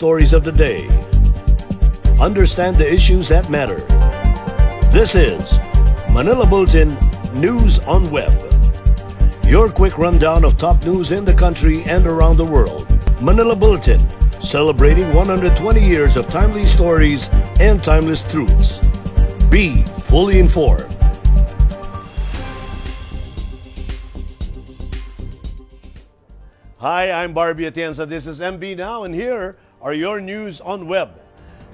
stories of the day. Understand the issues that matter. This is Manila Bulletin News on Web. Your quick rundown of top news in the country and around the world. Manila Bulletin, celebrating 120 years of timely stories and timeless truths. Be fully informed. Hi, I'm Barbie Atienza. This is MB Now, and here are your news on web.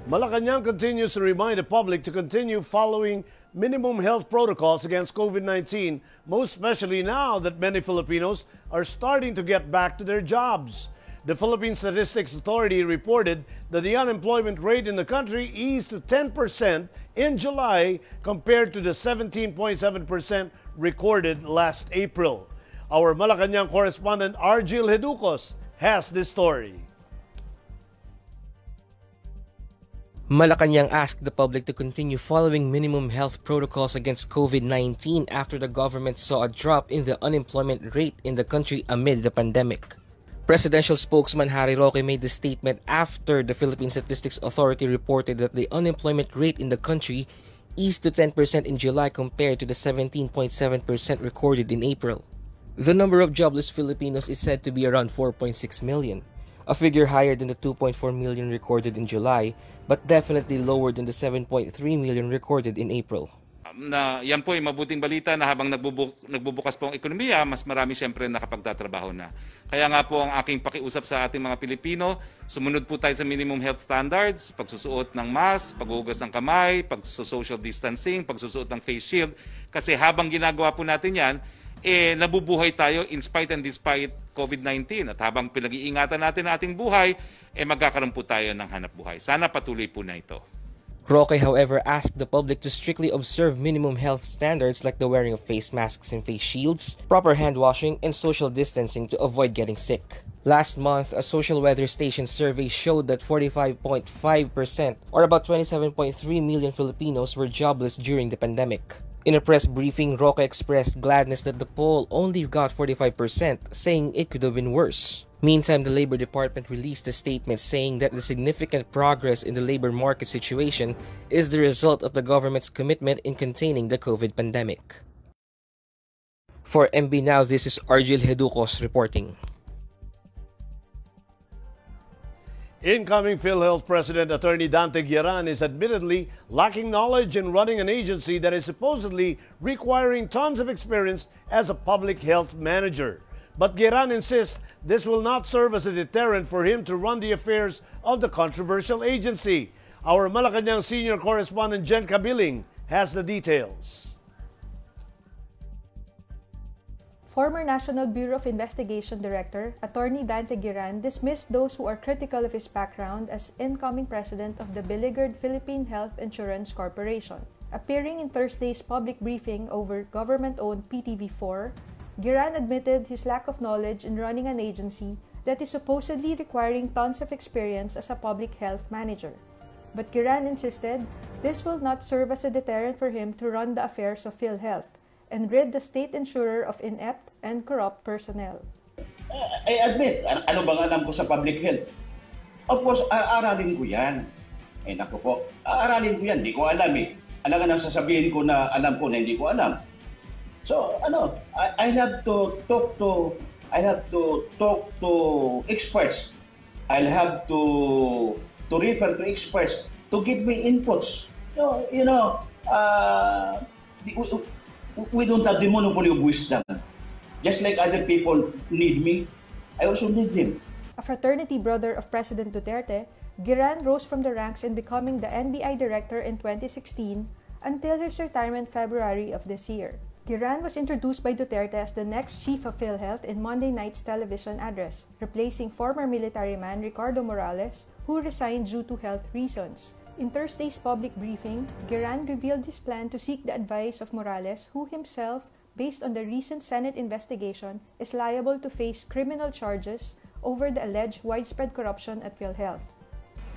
Malacanang continues to remind the public to continue following minimum health protocols against COVID 19, most especially now that many Filipinos are starting to get back to their jobs. The Philippine Statistics Authority reported that the unemployment rate in the country eased to 10% in July compared to the 17.7% recorded last April. Our Malacanang correspondent Argyll Geducos has this story. Malacanang asked the public to continue following minimum health protocols against COVID-19 after the government saw a drop in the unemployment rate in the country amid the pandemic. Presidential spokesman Harry Roque made the statement after the Philippine Statistics Authority reported that the unemployment rate in the country eased to 10% in July compared to the 17.7% recorded in April. The number of jobless Filipinos is said to be around 4.6 million, a figure higher than the 2.4 million recorded in July, but definitely lower than the 7.3 million recorded in April. na yan po ay mabuting balita na habang nagbubu- nagbubukas po ang ekonomiya, mas marami siyempre nakapagtatrabaho na. Kaya nga po ang aking pakiusap sa ating mga Pilipino, sumunod po tayo sa minimum health standards, pagsusuot ng mask, paghugas ng kamay, pagsusocial distancing, pagsusuot ng face shield. Kasi habang ginagawa po natin yan, eh, nabubuhay tayo in spite and despite COVID-19. At habang pinag-iingatan natin ating buhay, eh, magkakaroon po tayo ng hanap buhay. Sana patuloy po na ito. Roque, however, asked the public to strictly observe minimum health standards like the wearing of face masks and face shields, proper hand washing, and social distancing to avoid getting sick. Last month, a social weather station survey showed that 45.5%, or about 27.3 million Filipinos, were jobless during the pandemic. In a press briefing, Roque expressed gladness that the poll only got 45%, saying it could have been worse. Meantime, the Labor Department released a statement saying that the significant progress in the labor market situation is the result of the government's commitment in containing the COVID pandemic. For MB Now, this is Argyll Geducos reporting. Incoming PhilHealth President Attorney Dante Gierran is admittedly lacking knowledge in running an agency that is supposedly requiring tons of experience as a public health manager. But Gierran insists this will not serve as a deterrent for him to run the affairs of the controversial agency. Our Malacanang senior correspondent Jen Kabiling has the details. Former National Bureau of Investigation Director Attorney Dante Gierran dismissed those who are critical of his background as incoming president of the beleaguered Philippine Health Insurance Corporation. Appearing in Thursday's public briefing over government-owned PTV4, Gierran admitted his lack of knowledge in running an agency that is supposedly requiring tons of experience as a public health manager. But Gierran insisted this will not serve as a deterrent for him to run the affairs of PhilHealth and rid the state insurer of inept and corrupt personnel. I admit, an- ano bang alam ko sa public health? Of course, aaralin ko yan. Eh naku po, aaralin ko yan. Hindi ko alam eh. Alam nga nang sasabihin ko na alam ko na hindi ko alam. So, ano, I, I have to talk to, I have to talk to experts. I'll have to to refer to experts to give me inputs. So, you know, uh, we, don't have the monopoly of wisdom. Just like other people need me, I also need them. A fraternity brother of President Duterte, Gierran rose from the ranks in becoming the NBI director in 2016 until his retirement February of this year. Gierran was introduced by Duterte as the next chief of PhilHealth in Monday night's television address, replacing former military man Ricardo Morales, who resigned due to health reasons. In Thursday's public briefing, Giran revealed his plan to seek the advice of Morales, who himself, based on the recent Senate investigation, is liable to face criminal charges over the alleged widespread corruption at PhilHealth.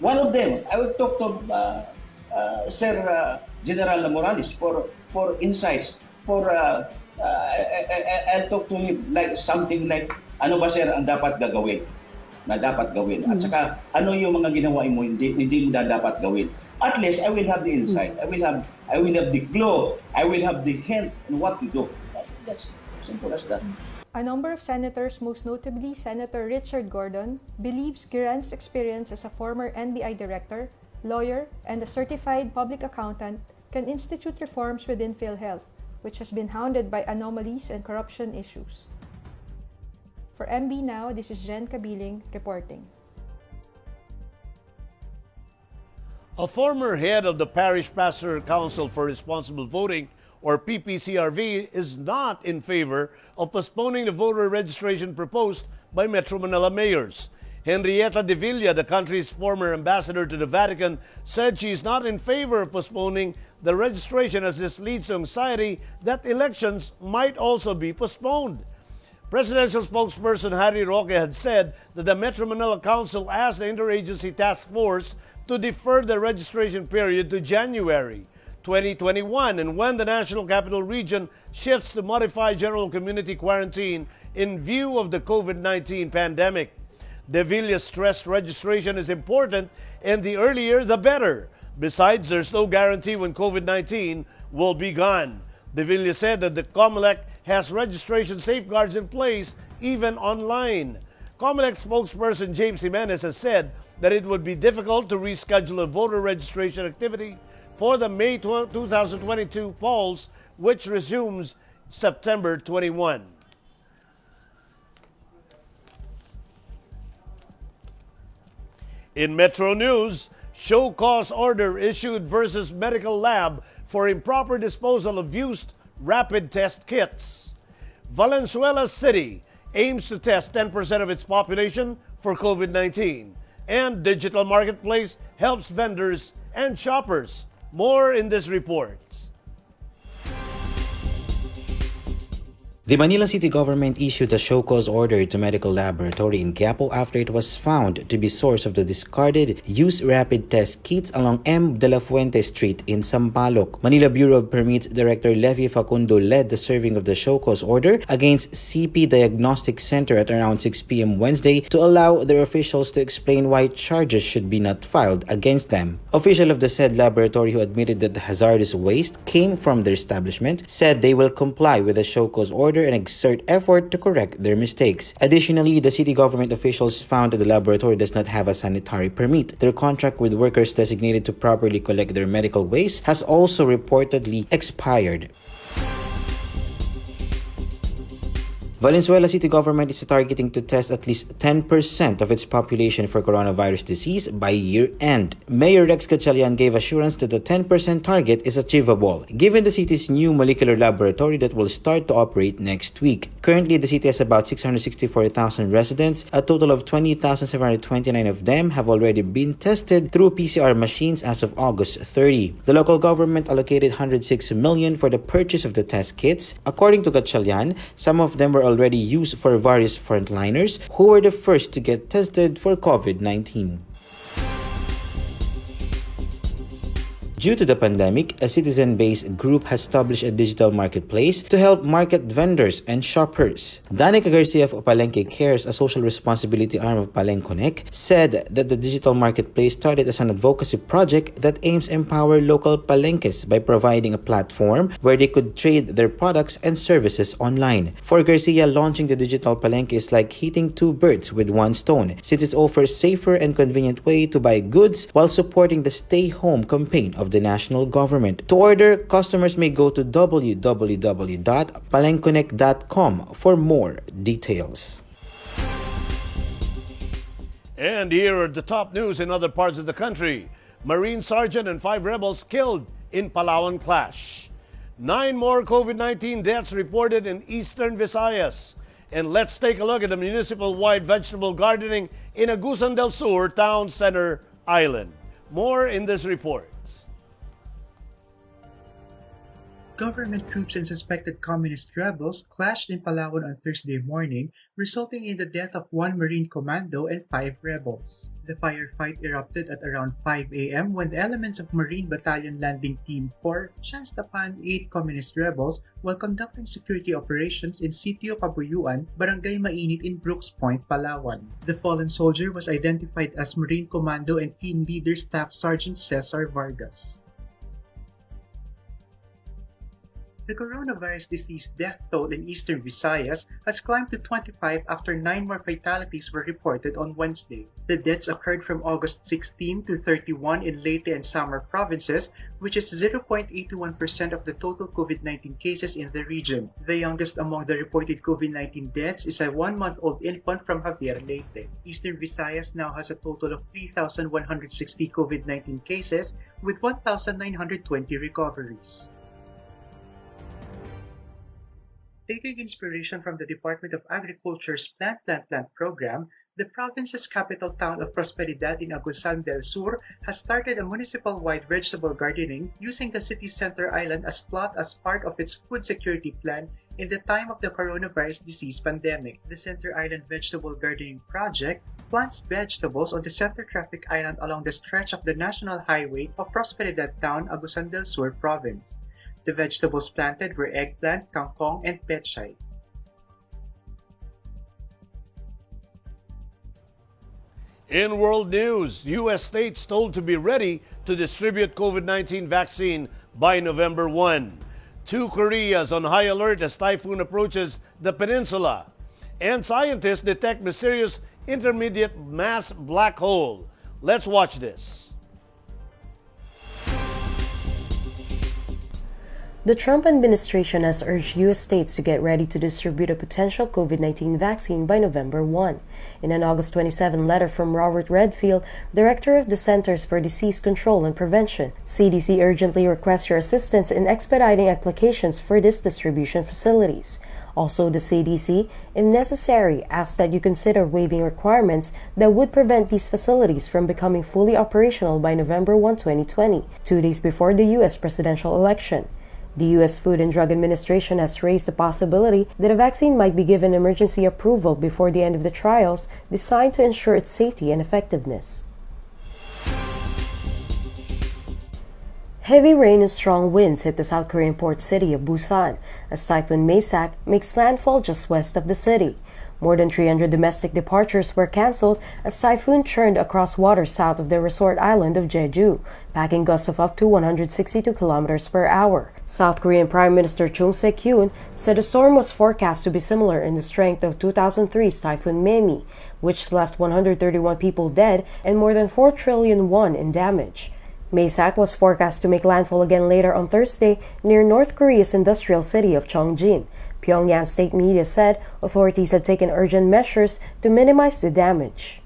One of them, I will talk to uh, uh, Sir uh, General Morales for for insights. For uh, uh, I, I, I'll talk to him like something like ano ba sir ang dapat gagawin. Na dapat gawin. At saka, ano yung mga ginawa mo hindi, hindi mo na dapat gawin. At least, I will have the insight. I will have I will have the glow. I will have the hint on what to do. That's simple as that. A number of senators, most notably Senator Richard Gordon, believes Giran's experience as a former NBI director, lawyer, and a certified public accountant can institute reforms within PhilHealth, which has been hounded by anomalies and corruption issues. For MB Now, this is Jen Kabiling reporting. A former head of the Parish Pastoral Council for Responsible Voting, or PPCRV, is not in favor of postponing the voter registration proposed by Metro Manila mayors. Henrietta de Villa, the country's former ambassador to the Vatican, said she is not in favor of postponing the registration as this leads to anxiety that elections might also be postponed. Presidential spokesperson Harry Roque had said that the Metro Manila Council asked the Interagency Task Force to defer the registration period to January 2021 and when the National Capital Region shifts to modified general community quarantine in view of the COVID-19 pandemic. De Villa stressed registration is important and the earlier the better. Besides, there's no guarantee when COVID-19 will be gone. De Villa said that the COMELEC has registration safeguards in place even online. COMELEC spokesperson James Jimenez has said that it would be difficult to reschedule a voter registration activity for the May 2022 polls, which resumes September 21. In Metro News, show cause order issued versus medical lab for improper disposal of used rapid test kits. Valenzuela City aims to test 10% of its population for COVID 19. And Digital Marketplace helps vendors and shoppers. More in this report. The Manila City government issued a show cause order to medical laboratory in Quiapo after it was found to be source of the discarded used rapid test kits along M. de la Fuente Street in Sampaloc. Manila Bureau of Permits Director Levi Facundo led the serving of the show cause order against CP Diagnostic Center at around 6 p.m. Wednesday to allow their officials to explain why charges should be not filed against them. Official of the said laboratory who admitted that the hazardous waste came from their establishment said they will comply with the show cause order and exert effort to correct their mistakes. Additionally, the city government officials found that the laboratory does not have a sanitary permit. Their contract with workers designated to properly collect their medical waste has also reportedly expired. Valenzuela city government is targeting to test at least 10% of its population for coronavirus disease by year end. Mayor Rex Gatchalian gave assurance that the 10% target is achievable, given the city's new molecular laboratory that will start to operate next week. Currently, the city has about 664,000 residents. A total of 20,729 of them have already been tested through PCR machines as of August 30. The local government allocated 106 million for the purchase of the test kits. According to Gatchalian, some of them were already used for various frontliners who were the first to get tested for COVID 19. Due to the pandemic, a citizen-based group has established a digital marketplace to help market vendors and shoppers. Danica Garcia of Palenque Cares, a social responsibility arm of Palenque said that the digital marketplace started as an advocacy project that aims to empower local palenques by providing a platform where they could trade their products and services online. For Garcia, launching the digital palenque is like hitting two birds with one stone, since it offers a safer and convenient way to buy goods while supporting the stay home campaign of the national government. To order, customers may go to www.palenconnect.com for more details. And here are the top news in other parts of the country. Marine Sergeant and five rebels killed in Palawan clash. Nine more COVID-19 deaths reported in eastern Visayas. And let's take a look at the municipal-wide vegetable gardening in Agusan del Sur Town Center Island. More in this report. Government troops and suspected communist rebels clashed in Palawan on Thursday morning, resulting in the death of one Marine commando and five rebels. The firefight erupted at around 5 a.m. when the elements of Marine Battalion Landing Team 4 chanced upon eight communist rebels while conducting security operations in Sitio Kabuyuan, Barangay Mainit in Brooks Point, Palawan. The fallen soldier was identified as Marine Commando and Team Leader Staff Sergeant Cesar Vargas. The coronavirus disease death toll in eastern Visayas has climbed to 25 after 9 more fatalities were reported on Wednesday. The deaths occurred from August 16 to 31 in Leyte and Samar provinces, which is 0.81% of the total COVID-19 cases in the region. The youngest among the reported COVID-19 deaths is a one-month-old infant from Javier Leyte. Eastern Visayas now has a total of 3,160 COVID-19 cases with 1,920 recoveries. Taking inspiration from the Department of Agriculture's Plant Plant Plant program, the province's capital town of Prosperidad in Agusan del Sur has started a municipal-wide vegetable gardening using the city center island as plot as part of its food security plan in the time of the coronavirus disease pandemic. The Center Island Vegetable Gardening Project plants vegetables on the center traffic island along the stretch of the national highway of Prosperidad town, Agusan del Sur province. The vegetables planted were eggplant, kangkong, and pechay. In world news, U.S. states told to be ready to distribute COVID 19 vaccine by November 1. Two Koreas on high alert as typhoon approaches the peninsula. And scientists detect mysterious intermediate mass black hole. Let's watch this. The Trump administration has urged U.S. states to get ready to distribute a potential COVID 19 vaccine by November 1. In an August 27 letter from Robert Redfield, Director of the Centers for Disease Control and Prevention, CDC urgently requests your assistance in expediting applications for these distribution facilities. Also, the CDC, if necessary, asks that you consider waiving requirements that would prevent these facilities from becoming fully operational by November 1, 2020, two days before the U.S. presidential election. The U.S. Food and Drug Administration has raised the possibility that a vaccine might be given emergency approval before the end of the trials designed to ensure its safety and effectiveness. Heavy rain and strong winds hit the South Korean port city of Busan as Typhoon Maysak makes landfall just west of the city. More than 300 domestic departures were canceled as typhoon churned across waters south of the resort island of Jeju, packing gusts of up to 162 kilometers per hour. South Korean Prime Minister Chung Sye-kyun said the storm was forecast to be similar in the strength of 2003's Typhoon Maemi, which left 131 people dead and more than 4 trillion won in damage. Maysak was forecast to make landfall again later on Thursday near North Korea's industrial city of Chongjin. Pyongyang state media said authorities had taken urgent measures to minimize the damage.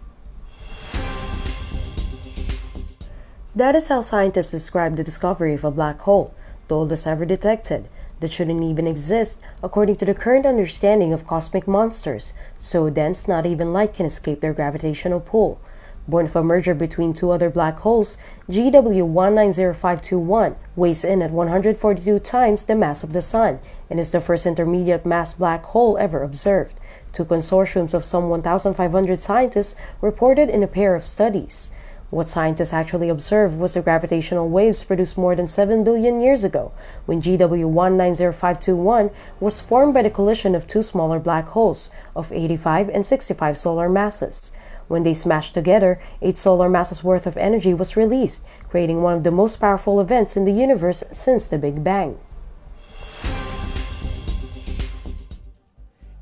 That is how scientists describe the discovery of a black hole, the oldest ever detected, that shouldn't even exist according to the current understanding of cosmic monsters, so dense not even light can escape their gravitational pull. Born from a merger between two other black holes, GW190521 weighs in at 142 times the mass of the Sun and is the first intermediate mass black hole ever observed. Two consortiums of some 1,500 scientists reported in a pair of studies. What scientists actually observed was the gravitational waves produced more than 7 billion years ago, when GW190521 was formed by the collision of two smaller black holes of 85 and 65 solar masses. When they smashed together, eight solar masses worth of energy was released, creating one of the most powerful events in the universe since the Big Bang.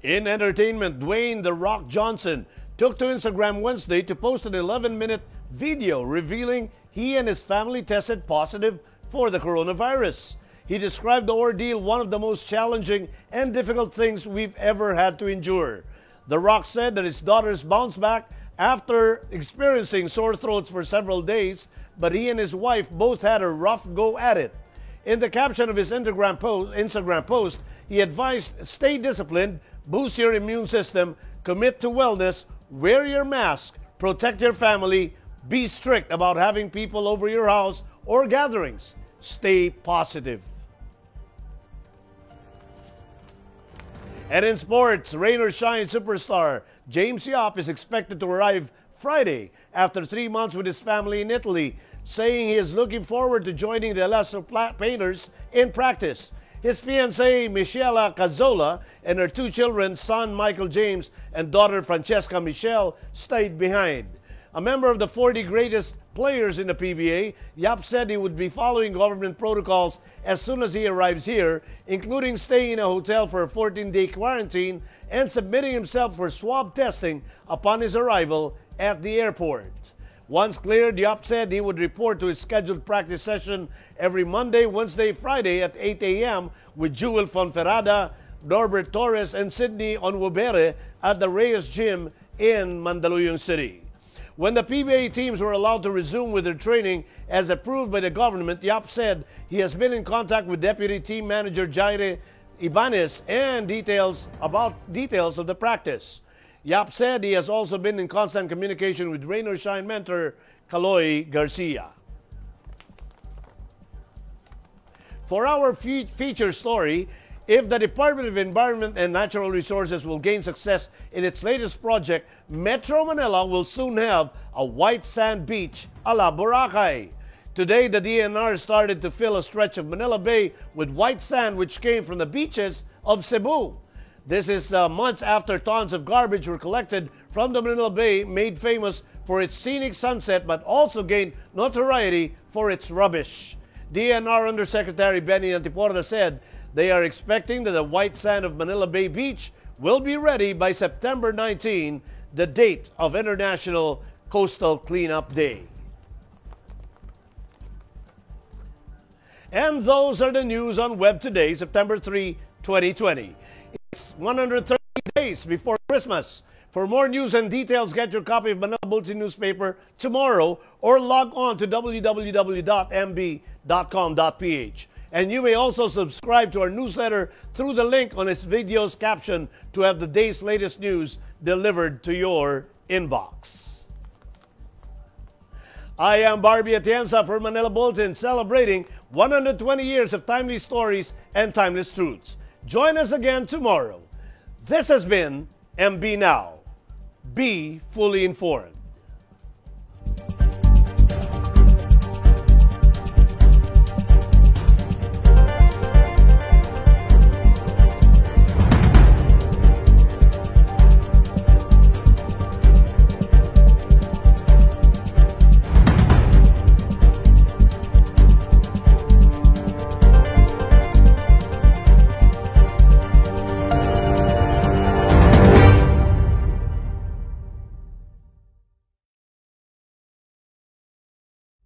In entertainment, Dwayne The Rock Johnson took to Instagram Wednesday to post an 11 minute video revealing he and his family tested positive for the coronavirus. He described the ordeal one of the most challenging and difficult things we've ever had to endure. The Rock said that his daughters bounced back after experiencing sore throats for several days, but he and his wife both had a rough go at it. In the caption of his Instagram post, Instagram post, he advised stay disciplined, boost your immune system, commit to wellness, wear your mask, protect your family, be strict about having people over your house or gatherings. Stay positive. And in sports, rain or shine superstar James Yap is expected to arrive Friday after three months with his family in Italy, saying he is looking forward to joining the Elasto Painters in practice. His fiancée, Michela Cazzola, and her two children, son Michael James and daughter Francesca Michelle, stayed behind. A member of the 40 greatest players in the PBA, Yap said he would be following government protocols as soon as he arrives here, including staying in a hotel for a 14 day quarantine and submitting himself for swab testing upon his arrival at the airport. Once cleared, Yap said he would report to his scheduled practice session every Monday, Wednesday, Friday at 8 a.m. with Jewel Ponferada, Norbert Torres, and Sidney Onwubere at the Reyes Gym in Mandaluyong City. When the PBA teams were allowed to resume with their training as approved by the government, Yap said he has been in contact with Deputy Team Manager Jaire Ibanez and details about details of the practice. Yap said he has also been in constant communication with Rain or Shine mentor Kaloy Garcia. For our fe feature story, if the Department of Environment and Natural Resources will gain success in its latest project, Metro Manila will soon have a white sand beach a la Boracay. Today, the DNR started to fill a stretch of Manila Bay with white sand which came from the beaches of Cebu. This is uh, months after tons of garbage were collected from the Manila Bay, made famous for its scenic sunset, but also gained notoriety for its rubbish. DNR Undersecretary Benny Antiporda said they are expecting that the white sand of Manila Bay Beach will be ready by September 19, the date of International Coastal Cleanup Day. And those are the news on Web today, September 3, 2020. It's 130 days before Christmas. For more news and details, get your copy of Manila Bulletin newspaper tomorrow or log on to www.mb.com.ph. And you may also subscribe to our newsletter through the link on its video's caption to have the day's latest news delivered to your inbox. I am Barbie Atienza for Manila Bulletin, celebrating 120 years of timely stories and timeless truths. Join us again tomorrow. This has been MB Now. Be fully informed.